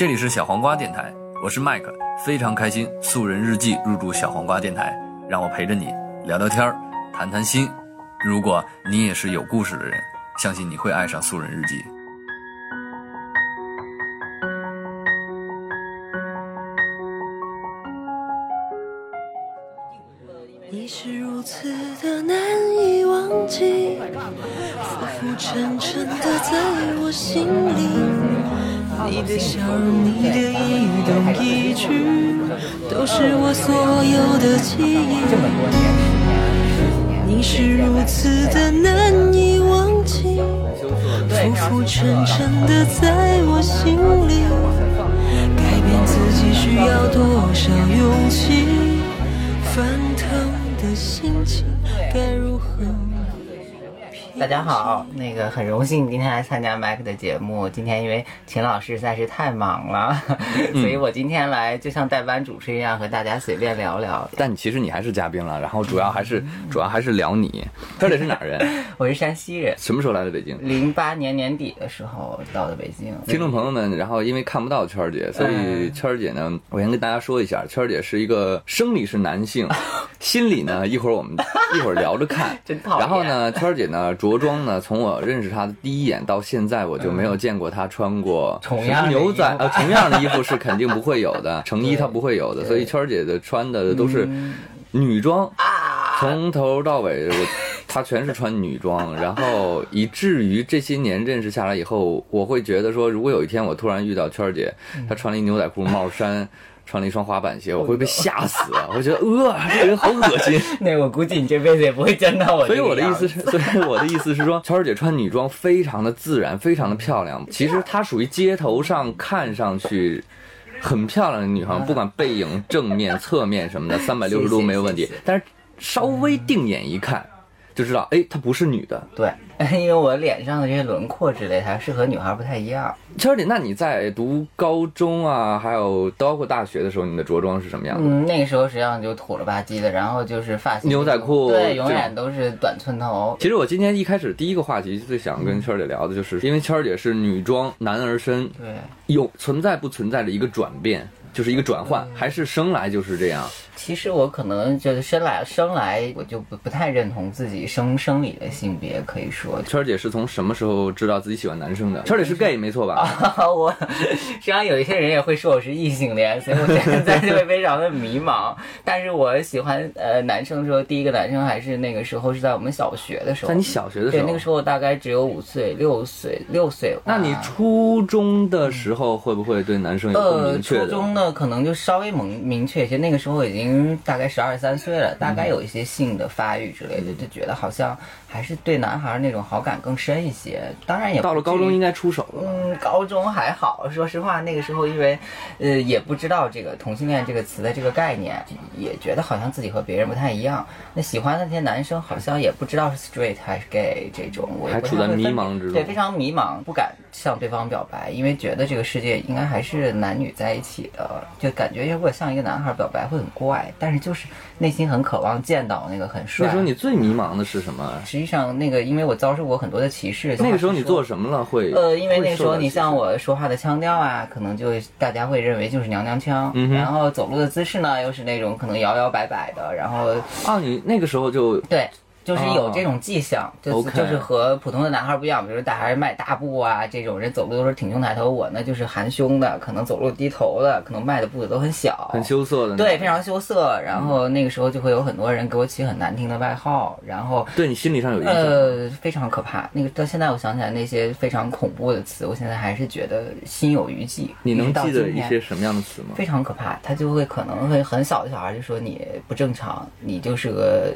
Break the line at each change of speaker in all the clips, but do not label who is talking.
这里是小黄瓜电台，我是麦克，非常开心素人日记入驻小黄瓜电台，让我陪着你聊聊天儿，谈谈心。如果你也是有故事的人，相信你会爱上素人日记。
的记忆。你是如此的难以忘记，浮浮沉沉的在我心里。改变自己需要多少勇气？翻腾的心情该如何？
大家好，那个很荣幸今天来参加麦克的节目。今天因为秦老师实在是太忙了，所以我今天来就像代班主持一样，和大家随便聊聊。
但其实你还是嘉宾了，然后主要还是主要还是聊你。圈姐是哪儿人？
我是山西人。
什么时候来的北京？
零八年年底的时候到的北京。
听众朋友们，然后因为看不到圈儿姐，所以圈儿姐呢，我先跟大家说一下，圈儿姐是一个生理是男性，心理呢一会儿我们一会儿聊着看。
真讨厌
然后呢，圈儿姐呢着装呢，从我认识他的第一眼到现在，我就没有见过他穿过
同样的
牛仔
衣服。
呃重样的衣服是肯定不会有的，成衣他不会有的，所以圈儿姐的穿的都是女装，从头到尾我。她全是穿女装，然后以至于这些年认识下来以后，我会觉得说，如果有一天我突然遇到圈儿姐，她穿了一牛仔裤、帽衫，穿了一双滑板鞋，我会被吓死啊！我觉得，呃，这个人好恶心。
那我估计你这辈子也不会见到我。
所以我的意思是，所以我的意思是说，圈儿姐穿女装非常的自然，非常的漂亮。其实她属于街头上看上去很漂亮的女孩，不管背影、正面、侧面什么的，三百六十度没有问题。但是稍微定眼一看，就知道，哎，她不是女的。
对，因为我脸上的这些轮廓之类，它是和女孩不太一样。
圈儿姐，那你在读高中啊，还有包括大学的时候，你的着装是什么样的？
嗯，那个时候实际上就土了吧唧的，然后就是发型
牛仔裤
对，永远都是短寸头。
其实我今天一开始第一个话题最想跟圈儿姐聊的就是，因为圈儿姐是女装男儿身，
对，
有存在不存在的一个转变，就是一个转换，还是生来就是这样？
其实我可能就是生来生来我就不不太认同自己生生理的性别，可以说。
圈儿姐是从什么时候知道自己喜欢男生的？圈儿姐是 gay 没错吧？
我实际上有一些人也会说我是异性恋，所以我现在就会非常的迷茫。但是我喜欢呃男生的时候，第一个男生还是那个时候是在我们小学的时候，
在你小学的时
对
候，
那个时候大概只有五岁、六岁、六岁。
那你初中的时候会不会对男生有更
呃，
明确的？
初中呢，可能就稍微明明确一些。那个时候已经大概十二三岁了，大
嗯
概有一些性的发育之类的，就觉得好像还是对男孩那种好感更深一些。当然也
到了高中应该出手了？
嗯，高中还好，说实话，那个时候因为，呃，也不知道这个同性恋这个词的这个概念，也觉得好像自己和别人不太一样。那喜欢的那些男生好像也不知道是 straight 还是 gay 这种，我也
还处在迷茫之中
对，非常迷茫，不敢向对方表白，因为觉得这个世界应该还是男女在一起的，就感觉如果向一个男孩表白会很怪，但是就是内心很渴望见到那个很帅。
那时候你最迷茫的是什么？
实际上那个，因为我遭受过很多的歧视，
那个时候你做什么了会？
呃，因为那时候你像我说话的腔调啊，可能就大家会认为就是娘娘腔，
嗯
然后走路的姿势呢又是那种可能摇摇摆摆的，然后
啊，你那个时候就
对。就是有这种迹象，就是就是和普通的男孩不一样，比如大孩迈大步啊，这种人走路都是挺胸抬头，我呢就是含胸的，可能走路低头的，可能迈的步子都很小，
很羞涩的。
对，非常羞涩。然后那个时候就会有很多人给我起很难听的外号，然后
对你心理上有影响。
呃，非常可怕。那个到现在我想起来那些非常恐怖的词，我现在还是觉得心有余悸。
你能记得一些什么样的词吗？
非常可怕，他就会可能会很小的小孩就说你不正常，你就是个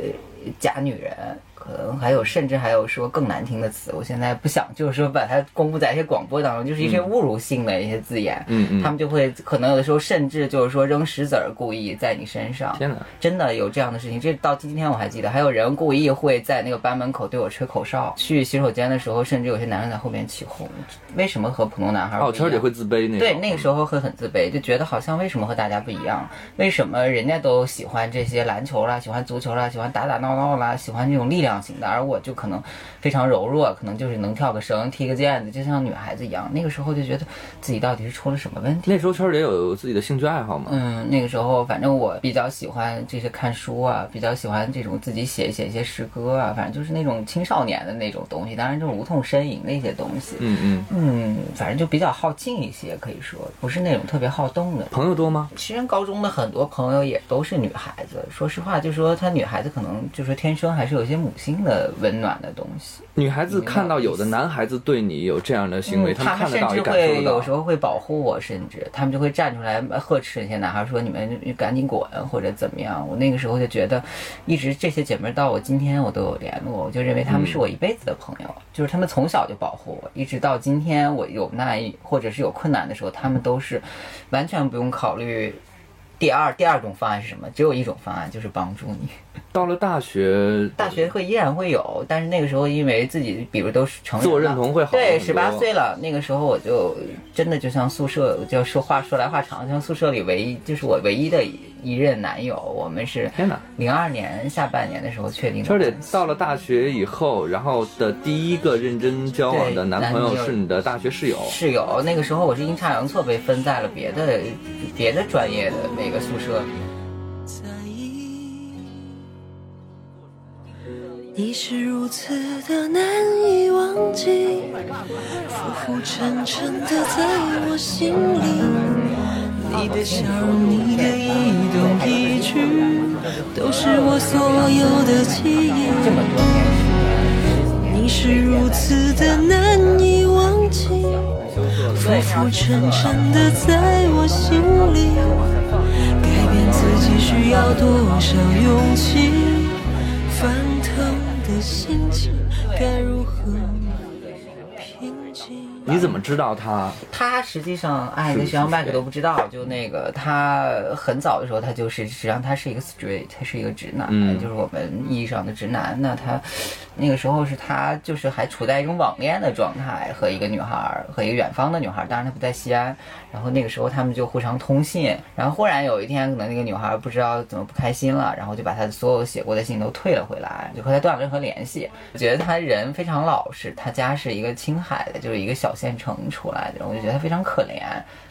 假女人，能还有甚至还有说更难听的词。我现在不想就是说把它公布在一些广播当中，就是一些侮辱性的一些字眼。
嗯嗯
他们就会可能有的时候甚至就是说扔石子儿，故意在你身上。
天哪！
真的有这样的事情，这到今天我还记得，还有人故意会在那个班门口对我吹口哨。去洗手间的时候，甚至有些男生在后面起哄。为什么和普通男孩？
哦，圈儿姐会自卑那。
对，那个时候会很自卑，就觉得好像为什么和大家不一样？为什么人家都喜欢这些篮球啦，喜欢足球啦，喜欢打打闹闹啦，喜欢这种力量样型的，而我就可能非常柔弱，可能就是能跳个绳、踢个毽子，就像女孩子一样。那个时候就觉得自己到底是出了什么问题？
那时候圈儿姐有自己的兴趣爱好吗？
嗯，那个时候反正我比较喜欢这些看书啊，比较喜欢这种自己写写一些诗歌啊，反正就是那种青少年的那种东西，当然就是无痛呻吟的一些东西。
嗯嗯，
嗯，反正就比较好静一些，可以说不是那种特别好动的。
朋友多吗？
其实高中的很多朋友也都是女孩子，说实话，就说她女孩子可能就是天生还是有一些母性的温暖的东西。
女孩子看到有的男孩子对你有这样的行为，
嗯、
他
他甚至
们看得到也感受到
会有时。候会保护我，甚至他们就会站出来呵斥那些男孩说：“你们赶紧滚，或者怎么样。”我那个时候就觉得，一直这些姐妹到我今天我都有联络，我就认为她们是我一辈子的朋友，就是她们从小就保护我，一直到今天我有难或者是有困难的时候，她们都是完全不用考虑。第二第二种方案是什么？只有一种方案，就是帮助你。
到了大学，
大学会依然会有，但是那个时候因为自己，比如都是成人
自我认同会好
对，十八岁了，那个时候我就真的就像宿舍，就说话说来话长，像宿舍里唯一就是我唯一的一一任男友，我们是
天哪！
零二年下半年的时候确定的
圈儿姐。到了大学以后，然后的第一个认真交往的男朋友是你的大学室友。
室友，那个时候我是阴差阳错被分在了别的别的专业的那个宿舍
你是如此的难以忘记，浮浮沉沉的在我心里。你的笑容，你的一动一举，都是我所有的记忆。你是如此的难以忘记，浮浮沉沉的在我心里。改变自己需要多少勇气？心情该如何？
你怎么知道他？
他实际上爱跟徐阳 back 都不知道，就那个他很早的时候，他就是实际上他是一个 straight，他是一个直男，
嗯
就是我们意义上的直男。那他那个时候是他就是还处在一种网恋的状态，和一个女孩儿，和一个远方的女孩儿，当然他不在西安。然后那个时候他们就互相通信，然后忽然有一天，可能那个女孩儿不知道怎么不开心了，然后就把他所有写过的信都退了回来，就和他断了任何联系。我觉得他人非常老实，他家是一个青海的，就是一个小县城出来的，我就觉得他非常可怜。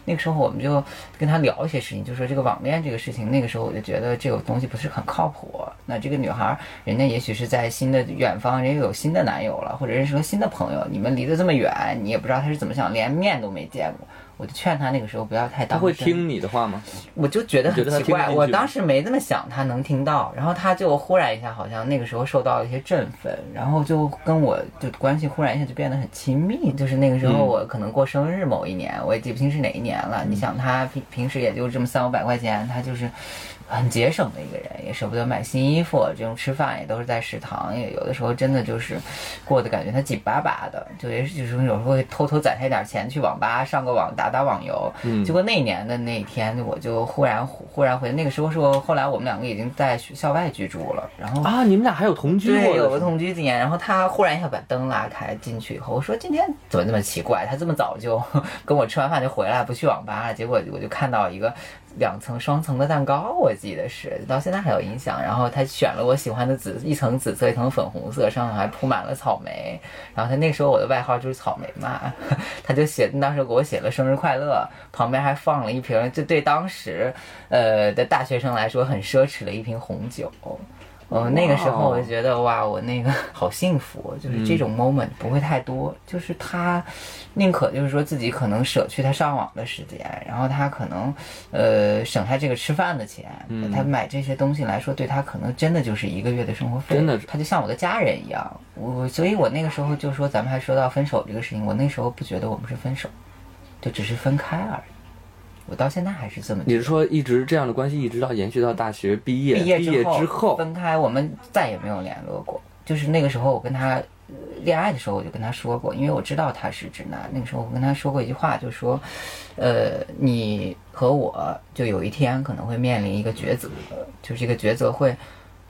那个时候我们就跟他聊一些事情，就说这个网恋这个事情，那个时候我就觉得这个东西不是很靠谱。那这个女孩儿，人家也许是在新的远方，人家有新的男友了，或者认识了新的朋友，你们离得这么远，你也不知道他是怎么想，连面都没见过。我就劝他那个时候不要太
他
当真
会听你的话吗？
我就觉得很奇怪，我当时没这么想，他能听到，然后他就忽然一下，好像那个时候受到了一些振奋，然后就跟我就关系忽然一下就变得很亲密。就是那个时候
嗯
我可能过生日某一年，我也记不清是哪一年了。你想他平平时也就这么三五百块钱，他就是很节省的一个人，也舍不得买新衣服，这种吃饭也都是在食堂，也有的时候真的就是过得感觉他紧巴巴的，就也是就是有时候会偷偷攒下一点钱去网吧上个网打打网游。
嗯
结果那一年的那一天，我就忽然忽然回，那个时候是我后来我们两个已经在学校外居住了，然后
啊，你们俩还有同居
对，有个同居几年，然后他忽然一下把灯拉开进去以后，我说今天怎么那么奇怪？他这么早就 跟我吃完饭就回来，不去网吧了。结果我就看到一个两层双层的蛋糕，我记得是到现在还有印象。然后他选了我喜欢的紫，一层紫色，一层粉红色，上面还铺满了草莓。然后他那时候我的外号就是草莓嘛，他就写当时给我写了生日快乐，旁边还放了一瓶，就对当时呃的大学生来说很奢侈的一瓶红酒。呃，那个时候我就觉得哇，我那个好幸福，就是这种 moment 不会太多，就是他宁可就是说自己可能舍去他上网的时间，然后他可能呃省下这个吃饭的钱，他买这些东西来说，对他可能真的就是一个月的生活费，
真的
他就像我的家人一样，我所以，我那个时候就说，咱们还说到分手这个事情，我那时候不觉得我们是分手，就只是分开而已。我到现在还是这么。
你是说一直这样的关系一直到延续到大学毕业？
毕业
之后，
分开，我们再也没有联络过。就是那个时候，我跟他呃恋爱的时候，我就跟他说过，因为我知道他是直男。那个时候我跟他说过一句话，就说，呃，你和我就有一天可能会面临一个抉择，就是这个抉择会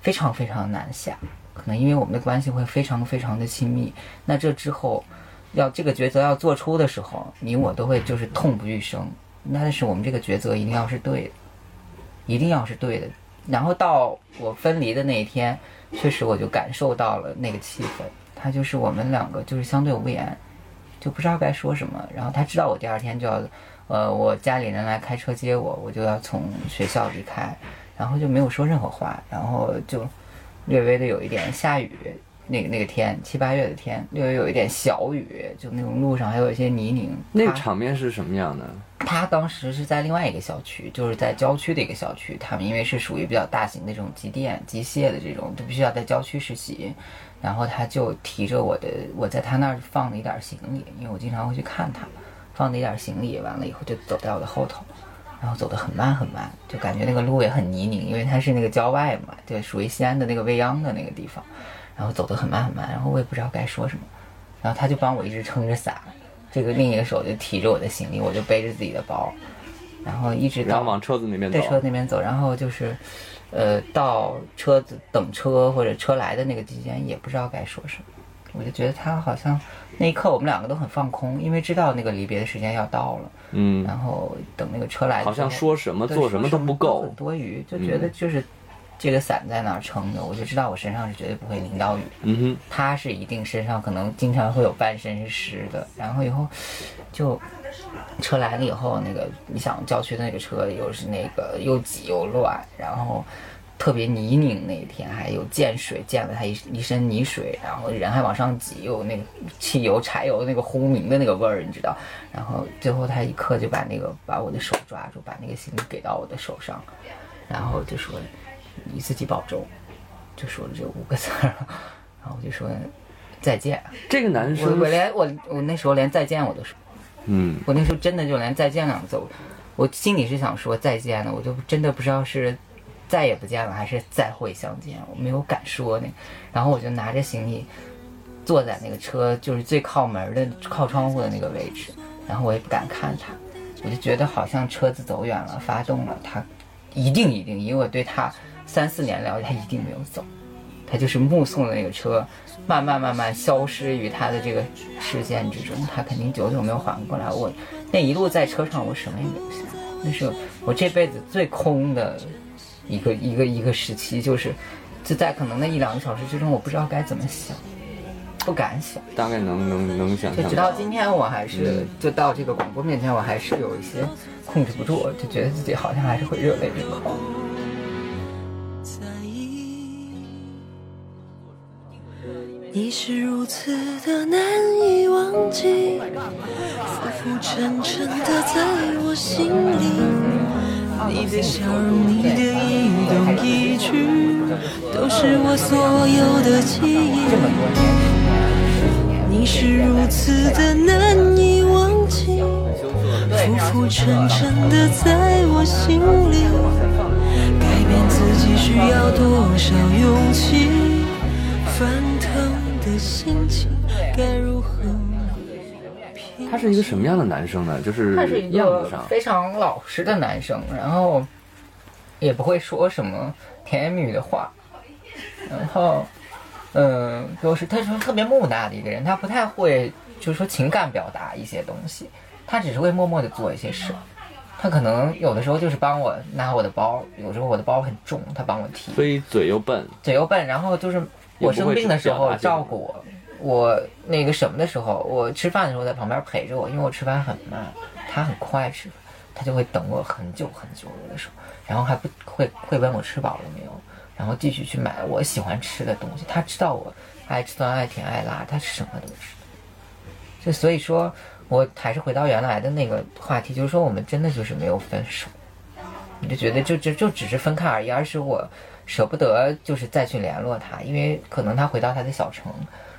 非常非常难下，可能因为我们的关系会非常非常的亲密。那这之后，要这个抉择要做出的时候，你我都会就是痛不欲生。但是我们这个抉择一定要是对的，一定要是对的。然后到我分离的那一天，确实我就感受到了那个气氛。他就是我们两个就是相对无言，就不知道该说什么。然后他知道我第二天就要，呃，我家里人来开车接我，我就要从学校离开，然后就没有说任何话，然后就略微的有一点下雨。那个那个天七八月的天，略微有一点小雨，就那种路上还有一些泥泞。
那个场面是什么样的？
他当时是在另外一个小区，就是在郊区的一个小区。他们因为是属于比较大型的这种机电、机械的这种，就必须要在郊区实习。然后他就提着我的，我在他那儿放了一点行李，因为我经常会去看他，放了一点行李，完了以后就走在我的后头，然后走得很慢很慢，就感觉那个路也很泥泞，因为它是那个郊外嘛，就属于西安的那个未央的那个地方，然后走得很慢很慢，然后我也不知道该说什么，然后他就帮我一直撑着伞，这个另一个手就提着我的行李，我就背着自己的包，然后一直到
往车子那边走
对。车那边走，然后就是，呃，到车子等车或者车来的那个期间，也不知道该说什么。我就觉得他好像那一刻我们两个都很放空，因为知道那个离别的时间要到了，
嗯，
然后等那个车来
好像说什么
对
做什么都不够
很。多余，就觉得就是这个伞在那儿撑着，我就知道我身上是绝对不会淋到雨。
嗯哼，
他是一定身上可能经常会有半身是湿的，然后以后就车来了以后，那个你想郊区的那个车又是那个又挤又乱，然后特别泥泞，那天还有溅水，溅了他一一身泥水，然后人还往上挤，有那个汽油、柴油那个轰鸣的那个味儿，你知道？然后最后他一刻就把那个把我的手抓住，把那个行李给到我的手上，然后就说你自己保重，就说了这五个字儿，然后我就说再见。
这个男生
我，连我我那时候连再见我都说，
嗯，
我那时候真的就连再见两个字，我我心里是想说再见的，我就真的不知道是再也不见了还是再会相见，我没有敢说那，然后我就拿着行李坐在那个车就是最靠门的靠窗户的那个位置，然后我也不敢看他，我就觉得好像车子走远了，发动了，他一定一定，因为我对他三四年了，他一定没有走。他就是目送那个车慢慢慢慢消失于他的这个视线之中，他肯定久久没有缓过来。我那一路在车上，我什么也没有想，那是我这辈子最空的一个一个一个时期，就是就在可能那一两个小时之中，我不知道该怎么想，不敢想。
大概能能能想
就。直到今天，我还是就到这个广播面前，我还是有一些控制不住，就觉得自己好像还是会热泪盈眶。
你是如此的难以忘记，浮浮沉沉的在我心里。你的笑容，你的一动一举，都是我所有的记忆。你是如此的难以忘记，浮浮沉沉的在我心里。改变自己需要多少勇气？反的心情该如何？
他是一个什么样的男生呢？就是
他是一个
样子上，
非常老实的男生，然后也不会说什么甜言蜜语的话，然后嗯，就是他是特别木讷的一个人，他不太会就是说情感表达一些东西，他只是会默默的做一些事。他可能有的时候就是帮我拿我的包，有时候我的包很重，他帮我提，
所以嘴又笨，
嘴又笨，然后就是我生病的时候照顾我，我那个什么的时候，我吃饭的时候在旁边陪着我，因为我吃饭很慢，他很快吃饭，他就会等我很久很久有的时候，然后还不会会问我吃饱了没有，然后继续去买我喜欢吃的东西。他知道我爱吃酸爱甜爱辣，他什么都吃。就所以说，我还是回到原来的那个话题，就是说我们真的就是没有分手。你就觉得就就就只是分开而已，而是我舍不得就是再去联络他，因为可能他回到他的小城，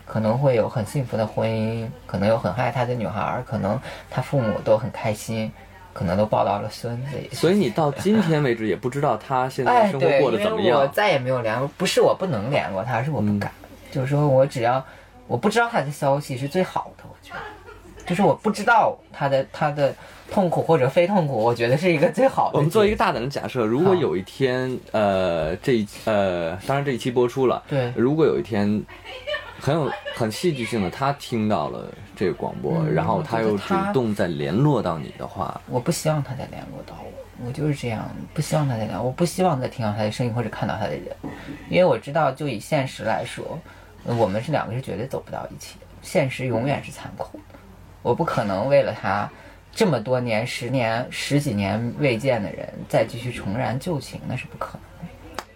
可能会有很幸福的婚姻，可能有很爱他的女孩，可能他父母都很开心，可能都抱到了孙子。
所以你到今天为止也不知道他现在
哎，
生活，过得怎么
因为我。再也没有联络，不是我不能联络他，而是我不敢。就是说我只要我不知道他的消息是最好的，我觉得，就是我不知道他的他的痛苦或者非痛苦，我觉得是一个最好的。
我们做一个大胆的假设，如果有一天，呃，这一呃，当然这一期播出了，
对。
如果有一天很有很戏剧性的，他听到了这个广播，
嗯
然后他又主动再联络到你的话，
我不希望他再联络到我，我就是这样，不希望他再联络，我不希望再听到他的声音或者看到他的人，因为我知道，就以现实来说，呃我们是两个是绝对走不到一起的，现实永远是残酷的，我不可能为了他这么多年、十年、十几年未见的人再继续重燃旧情，那是不可能的。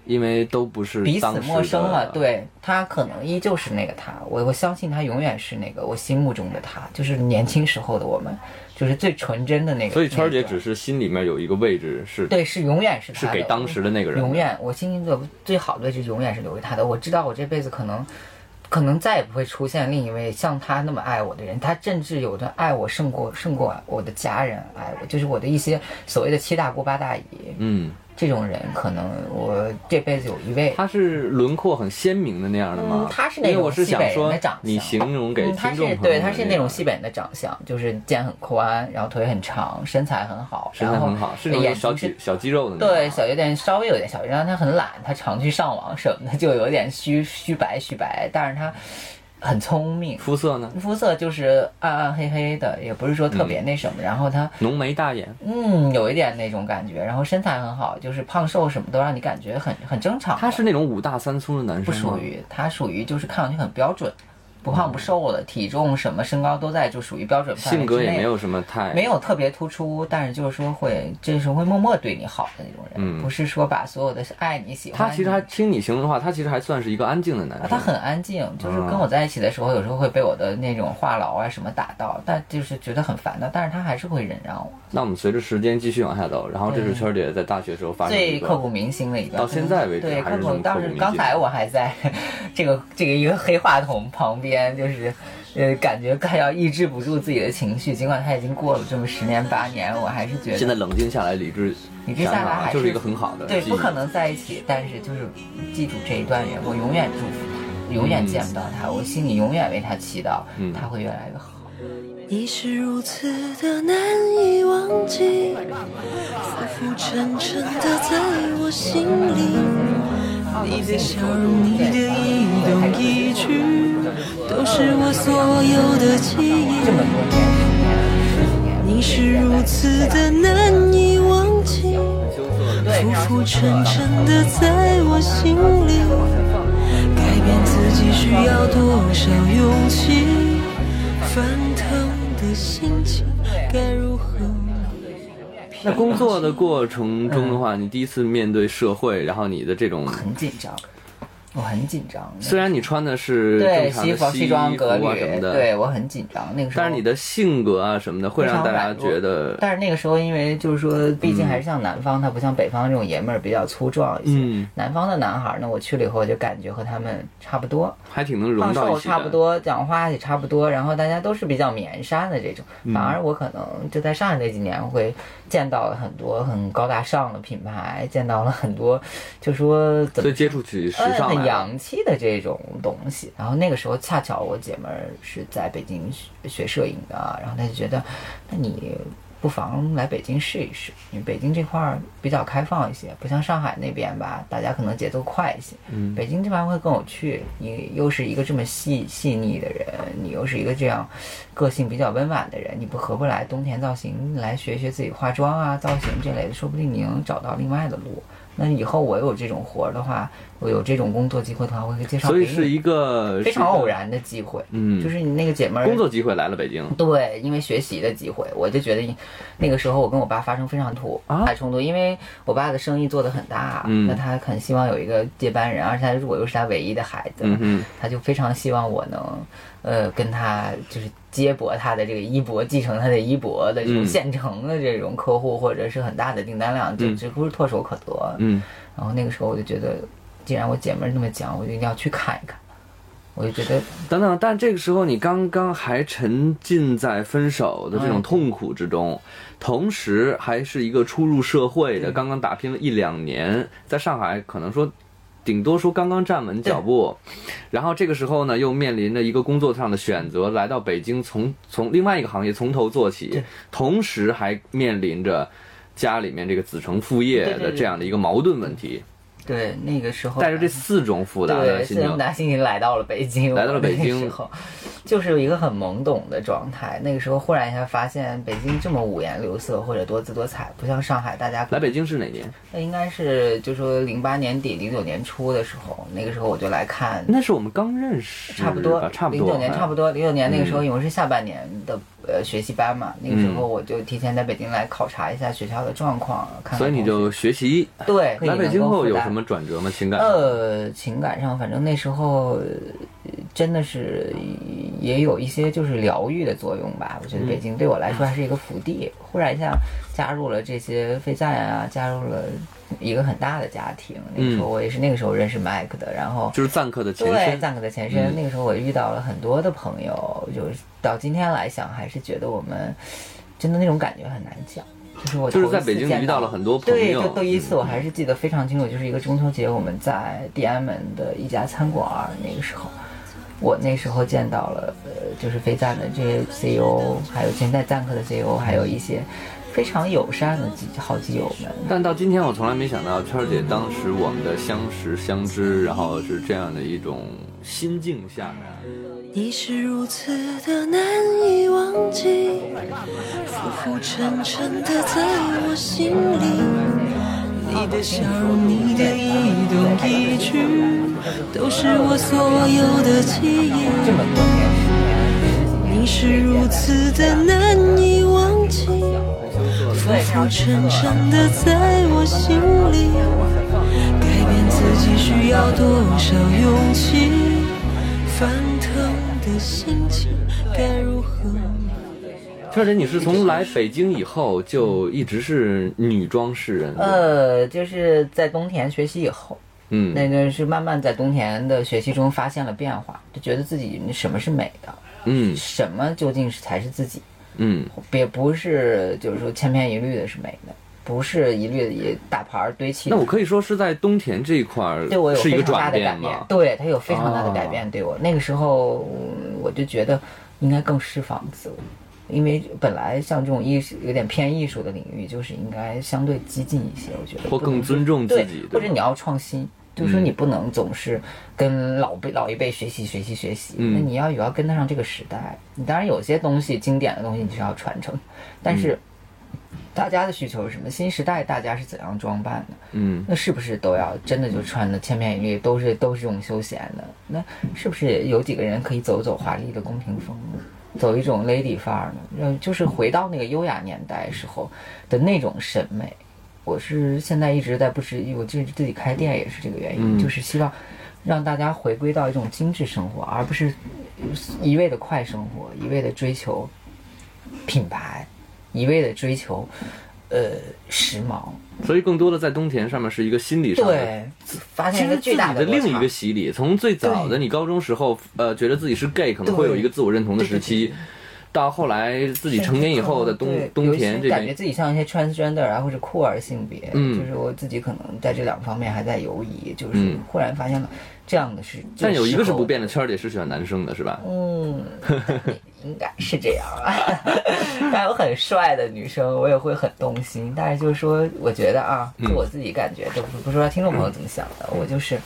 因为都不是
彼此陌生了，对他可能依旧是那个他，我我相信他永远是那个我心目中的他，就是年轻时候的我们，就是最纯真的那个。
所以圈儿姐只是心里面有一个位置是
对，是永远是他
是给当时的那个人
永远我心星座最好的位置永远是留给他的。我知道我这辈子可能。可能再也不会出现另一位像他那么爱我的人，他甚至有的爱我胜过胜过我的家人爱我，就是我的一些所谓的七大姑八大姨，
嗯，
这种人可能我这辈子有一位，
他是轮廓很鲜明的那样的吗？
嗯，他是那种西北人的长相，
你形容给
嗯他是对，他是那种西北人的长相，就是肩很宽，然后腿很长，身材很好，
身材很好，是那种小肌小肌肉的那种。
对，小有点稍微有点小，然后他很懒，他常去上网什么的，就有点虚虚白虚白，但是他很聪明，
肤色呢，
肤色就是暗暗黑黑的，也不是说特别那什么，然后他
浓眉大眼，
嗯有一点那种感觉，然后身材很好，就是胖瘦什么都让你感觉很很正常。
他是那种五大三粗的男生不？
属于，他属于就是看上去很标准，不胖不瘦的，体重什么身高都在，就属于标准范围
性格也没有什么太
没有特别突出，但是就是说会，就是会默默对你好的那种人，
嗯
不是说把所有的爱你喜欢你。
他其实还听你形容的话，他其实还算是一个安静的男
啊，
生。
他很安静，就是跟我在一起的时候，有时候会被我的那种话痨啊什么打到，但就是觉得很烦的，但是他还是会忍让我。
那我们随着时间继续往下走，然后这是圈儿姐在大学时候发生的
最刻骨铭心的一段，
到现在为止
对，
还是
刻骨。
这么刻骨铭
当时刚才我还在 这个这个一个黑话筒旁边，就是呃，感觉快要抑制不住自己的情绪，尽管他已经过了这么十年八年，我还是觉得
现在冷静下来，理智
理智下来还
是一个很好的
对，不可能在一起，但是就是记住这一段缘，我永远祝福他，永远见不到他，我心里永远为他祈祷，
嗯
他会越来越好。
你是如此的难以忘记，浮浮沉沉的在我心里。你的笑容，你的一动一举，都是我所有的记忆。你是如此的难以忘记，浮浮沉沉的在我心里。改变自己需要多少勇气？翻腾的心情该如何？
那工作的过程中的话，你第一次面对社会，然后你的这种，
很紧张，我很紧张。
虽然你穿的是
对西服、
西
西装
服
革
履什么
履，
的，
对我很紧张。那个时候，
但是你的性格啊什么的，会让大家觉得，
但是那个时候，因为就是说，毕竟还是像南方，他不像北方这种爷们儿比较粗壮一些。
嗯
南方的男孩儿呢，我去了以后就感觉和他们差不多，
还挺能融
胖瘦
到一起。
差不多，讲话也差不多，然后大家都是比较绵善的这种。
嗯
反而我可能就在上海那几年会见到了很多很高大上的品牌，见到了很多就说怎么
所以接触起时尚。
洋气的这种东西。然后那个时候恰巧我姐们儿是在北京学学摄影的，然后她就觉得，那你不妨来北京试一试，因为北京这块儿比较开放一些，不像上海那边吧，大家可能节奏快一些。
嗯
北京这边会更有趣。你又是一个这么细细腻的人，你又是一个这样个性比较温婉的人，你不合不来冬天造型来学学自己化妆啊、造型这类的，说不定你能找到另外的路。那以后我有这种活儿的话，我有这种工作机会的话，我会介绍给你。
所以是一个
非常偶然的机会，
嗯
就是你那个姐妹儿
工作机会来了北京。
对，因为学习的机会，我就觉得那个时候我跟我爸发生非常突
啊
大冲突，因为我爸的生意做得很大，
嗯
那他很希望有一个接班人，而且他我又是他唯一的孩子，
嗯哼，
他就非常希望我能，呃，跟他就是接驳他的这个衣钵，继承他的衣钵的这种
嗯
现成的这种客户，或者是很大的订单量，就
嗯
几乎是唾手可得。
嗯，
然后那个时候我就觉得，既然我姐们儿那么讲，我就一定要去看一看。我就觉得
等等，但这个时候你刚刚还沉浸在分手的这种
嗯
痛苦之中，同时还是一个初入社会的，刚刚打拼了一两年，在上海可能说。顶多说刚刚站稳脚步，然后这个时候呢，又面临着一个工作上的选择，来到北京从从另外一个行业从头做起，同时还面临着家里面这个子承父业的这样的一个矛盾问题。
对，那个时候
带着这四种复杂的
对，
心情，
来到了北京，
来到了北京
那个时候就是有一个很懵懂的状态。那个时候忽然一下发现北京这么五颜六色或者多姿多彩，不像上海，大家
来北京是哪年？
那应该是就说零八年底零九年初的时候，那个时候我就来看。
那是我们刚认识，
差不多，
差不多，
零九年差不多，零九年那个时候
嗯
因为是下半年的呃学习班嘛，那个时候我就提前在北京来考察一下学校的状况，看看
所以你就
学
学习。
对
来北京后有什么转折吗？情感？
呃，情感上，反正那时候呃真的是也有一些就是疗愈的作用吧。我觉得北京对我来说还是一个福地。忽然一下加入了这些非赞啊，加入了一个很大的家庭。那个时候我也是那个时候认识麦克的，然后
就是赞客的前
对
身。
赞客的前身。
嗯
那个时候我遇到了很多的朋友，就是到今天来想，还是觉得我们真的那种感觉很难讲。就是我
就是在北京遇到了很多朋友
对，
友
就第一次我还是记得非常清楚，就是一个中秋节，我们在地安门的一家餐馆儿，那个时候，我那时候见到了，呃，就是飞赞的这些 CEO，还有现在赞客的 CEO，还有一些非常友善的基好基友们。
但到今天，我从来没想到圈儿姐当时我们的相识相知，然后是这样的一种心境下面。
你是如此的难以忘记，浮浮沉沉的在我心里。你的笑容，你的一动一举，都是我所有的记忆。你是如此的难以忘记，浮浮沉沉的在我心里。改变自己需要多少勇气？反心情该如何？
圈儿姐，你是从来北京以后就一直是女装诗人？
呃，就是在冬田学习以后，
嗯，
那个是慢慢在冬田的学习中发现了变化，就觉得自己什么是美的，
嗯。
什么究竟是才是自己，
嗯，
也不是就是说千篇一律的是美的，不是一律的以大牌儿堆砌。
那我可以说是在东田这一块儿
对我有非常大的改变，？对他有非常大的改
哦
变。对我那个时候，嗯我就觉得应该更释放自我，因为本来像这种艺术有点偏艺术的领域，就是应该相对激进一些，我觉得
或更尊重自己
或者你要创新。就是说，
嗯
你不能总是跟老辈老一辈学习学习学习，
嗯
那你要也要跟得上这个时代。你当然有些东西经典的东西你是要传承，但是大家的需求是什么？新时代大家是怎样装扮的？
嗯，
那是不是都要真的就穿的千篇一律，都是都是这种休闲的？那是不是有几个人可以走走华丽的宫廷风呢？走一种 lady 范儿呢？嗯就是回到那个优雅年代时候的那种审美。我是现在一直在不是，我就是自己开店也是这个原因，
嗯
就是希望让大家回归到一种精致生活，而不是一味的快生活，一味的追求品牌，一味的追求呃时髦。
所以更多的在冬田上面是一个心理上的。
对，发
其
现一个巨大落差
另一个洗礼，从最早的你高中时候，呃，觉得自己是 gay，可能会有一个自我认同的时期，到后来自己成年以后的
冬
冬
田这边感觉自己像一些 transgender 啊，或者酷儿性别，
嗯
就是我自己可能在这两方面还在犹疑，就是
嗯
忽然发现了这样的是，
但有一个是不
变。
的，圈儿姐是喜欢男生的，是吧？
嗯，应该是这样啊。但有很帅的女生，我也会很动心。但是就是说，我觉得啊，
嗯
就我自己感觉，这不不知道听众朋友怎么想的，我就是。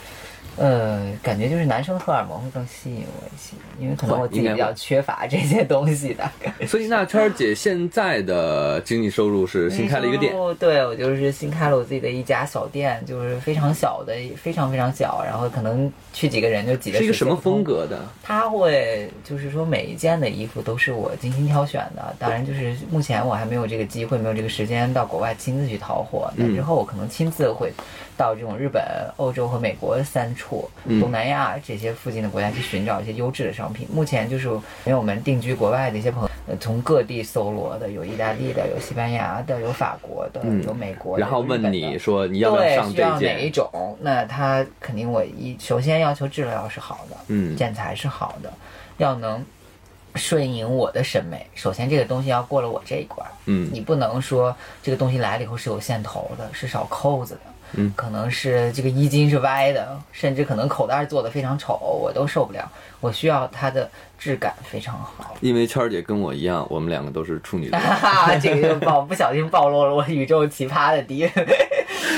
呃，感觉就是男生荷尔蒙会更吸引我一些，因为可能我自己比较缺乏这些东西的。
所以那圈姐现在的经济收入是新开了一个店，
收入对我就是新开了我自己的一家小店，就是非常小的，非常非常小，然后可能去几个人就几个
是一个什么风？格的？
他会就是说每一件的衣服都是我精心挑选的，当然就是目前我还没有这个机会，没有这个时间到国外亲自去淘货。那
嗯
之后我可能亲自会到这种日本、欧洲和美国三处、
嗯
东南亚这些附近的国家去寻找一些优质的商品。目前就是因为我们定居国外的一些朋友，呃从各地搜罗的，有意大利的，有西班牙的，有法国的，
嗯
有美国的，
然后问你说你要不要
对，
上这
需要哪一？种？那他肯定我一首先要求质量是好的，
嗯
建材是好的，要能顺应我的审美。首先这个东西要过了我这一关，
嗯
你不能说这个东西来了以后是有线头的，是少扣子的。
嗯
可能是这个衣襟是歪的，甚至可能口袋做的非常丑，我都受不了。我需要它的质感非常好。
因为圈儿姐跟我一样，我们两个都是处女座。
哈哈，这个就暴不小心暴露了我宇宙奇葩的地位。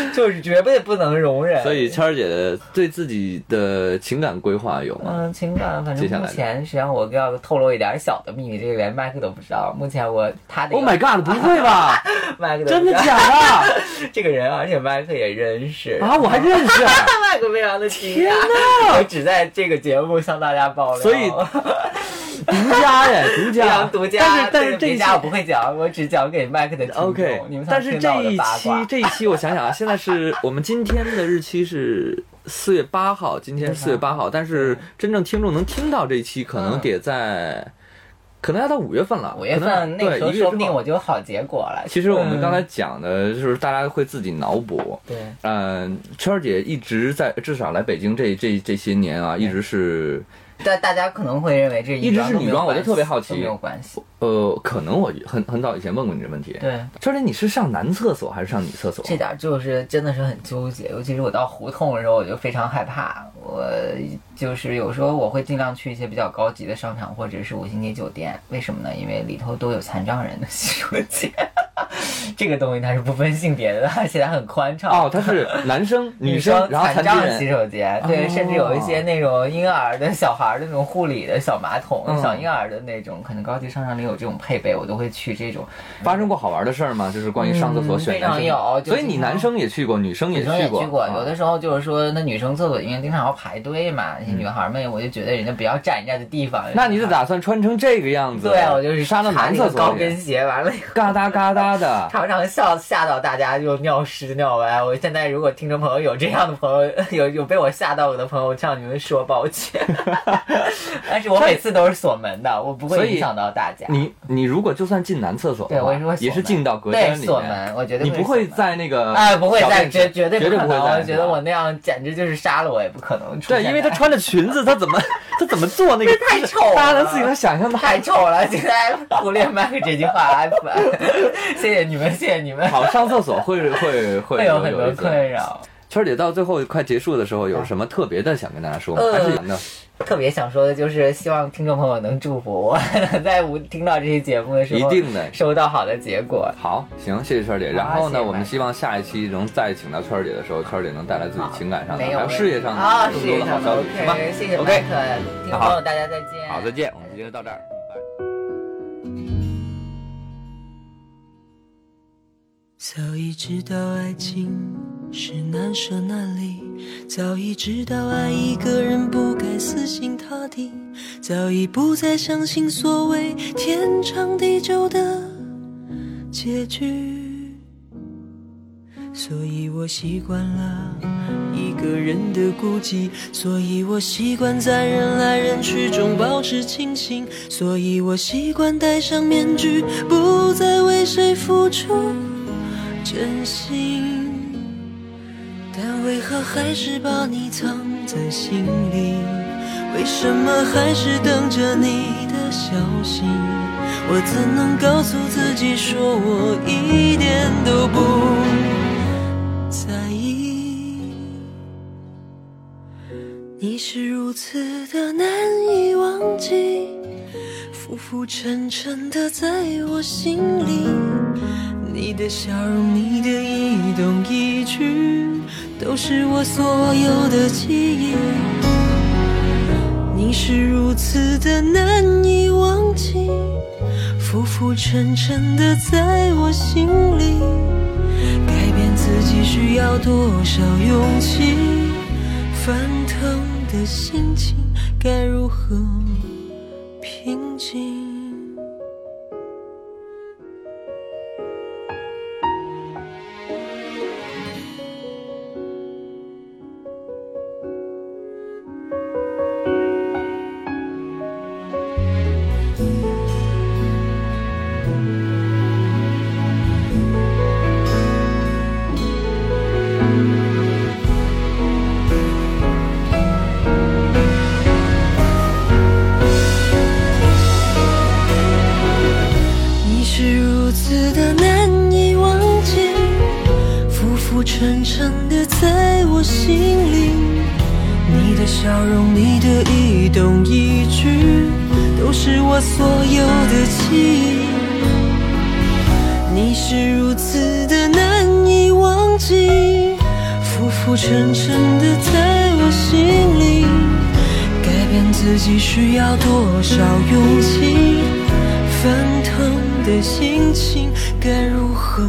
就是绝对不能容忍。
所以谦儿姐的对自己的情感规划有吗？
嗯，情感反正目前实际上我要透露一点小的秘密，这个连麦克都不知道。目前我他的
Oh my god！不会吧？
麦克都
真的假的？
这个人，而且麦克也认识
啊，我还认识。
麦克非常的惊讶，我只在这个节目向大家爆料，
所以独家耶，独家，
独家。
但是但是这一期
我不会讲，我只讲给麦克的听众。
OK，
你们才
但是这一期。这一期我想想啊，现在是我们今天的日期是四月八号，今天是四月八号，但是真正听众能听到这一期，可能
嗯
得在，可能要到五月份了。
五月份那个时候说不定我就有好结果了。
其实我们
嗯
刚才讲的就是大家会自己脑补。
对
嗯，圈儿姐一直在，至少来北京这这这些年啊，一直是
大大家可能会认为这
一直是女装我就特别好奇
没有关系。
呃，可能我很很早以前问过你这问题。
对，
圈儿姐，你是上男厕所还是上女厕所？
这点儿就是真的是很纠结，尤其是我到胡同的时候，我就非常害怕。我就是有时候我会尽量去一些比较高级的商场或者是五星级酒店，为什么呢？因为里头都有残障人的洗手间，这个东西它是不分性别的，而且它很宽敞。
哦，它是男生、女生，然后
残障洗。手间，对，
哦
甚至有一些那种婴儿的小孩的那种护理的小马桶、
嗯
小婴儿的那种，可能高级商场里有这种配备，我都会去这种。
发生过好玩的事儿吗？就是关于上厕所选男生。
常有
所以你男生也去过，女生也
女生也
过。
去过，
啊
有的时候就是说，那女生厕所因为经常要排队嘛，那些女孩们，我就觉得人家比较占人家的地方。
那你是打算穿成这个样子？
对，我就是
上了男厕所高，
跟鞋，完了
嘎哒嘎哒的。
常常笑吓到大家就尿湿尿歪。我现在如果听众朋友有这样的朋友，有有被我吓到我的朋友，我向你们说抱歉。但是我每次都是锁门的，我不会影响到大家。
你你如果就算进男厕所
对我也是会，
也是进到隔间里面。
锁门，我绝对
你不会在那个
哎，不会
小
在，绝绝对不可能。
绝对不会在
我觉得我那样简直就是杀了我也不可能出
对，因为他穿着裙子，他怎么 他怎么做那个
太丑了
大家能自己能想象到。
太丑了，现在忽略麦克这句话。谢谢你们，谢谢你们。
好，上厕所会会会
会有很多困扰。
圈儿姐到最后快结束的时候，有什么特别的想跟大家说吗？
呃
还是的？
特别想说的就是，希望听众朋友能祝福我，在无听到这期节目的时候，
一定的
收到好的结果。
好，行，谢谢圈儿姐。然后呢，我们希望下一期能再请到圈儿姐的时候，圈儿姐能带来自己情感上的，
没有
还有事业上的
啊，
更多的好消息，行吧
谢谢麦
OK，
克，听众朋友大家再见。
好，再见，我们今天就到这儿，拜。
早已知道爱情是难舍难离，早已知道爱一个人不该死心塌地，早已不再相信所谓天长地久的结局。所以我习惯了一个人的孤寂，所以我习惯在人来人去中保持清醒，所以我习惯戴上面具，不再为谁付出真心。为何还是把你藏在心里？为什么还是等着你的消息？我怎能告诉自己说我一点都不在意？你是如此的难以忘记，浮浮沉沉的在我心里。你的笑容，你的一动一举，都是我所有的记忆。你是如此的难以忘记，浮浮沉沉的在我心里。改变自己需要多少勇气？翻腾的心情该如何平静？沉沉的在我心里。你的笑容，你的一动一举，都是我所有的记忆。你是如此的难以忘记，浮浮沉沉的在我心里。改变自己需要多少勇气？翻腾的心情该如何？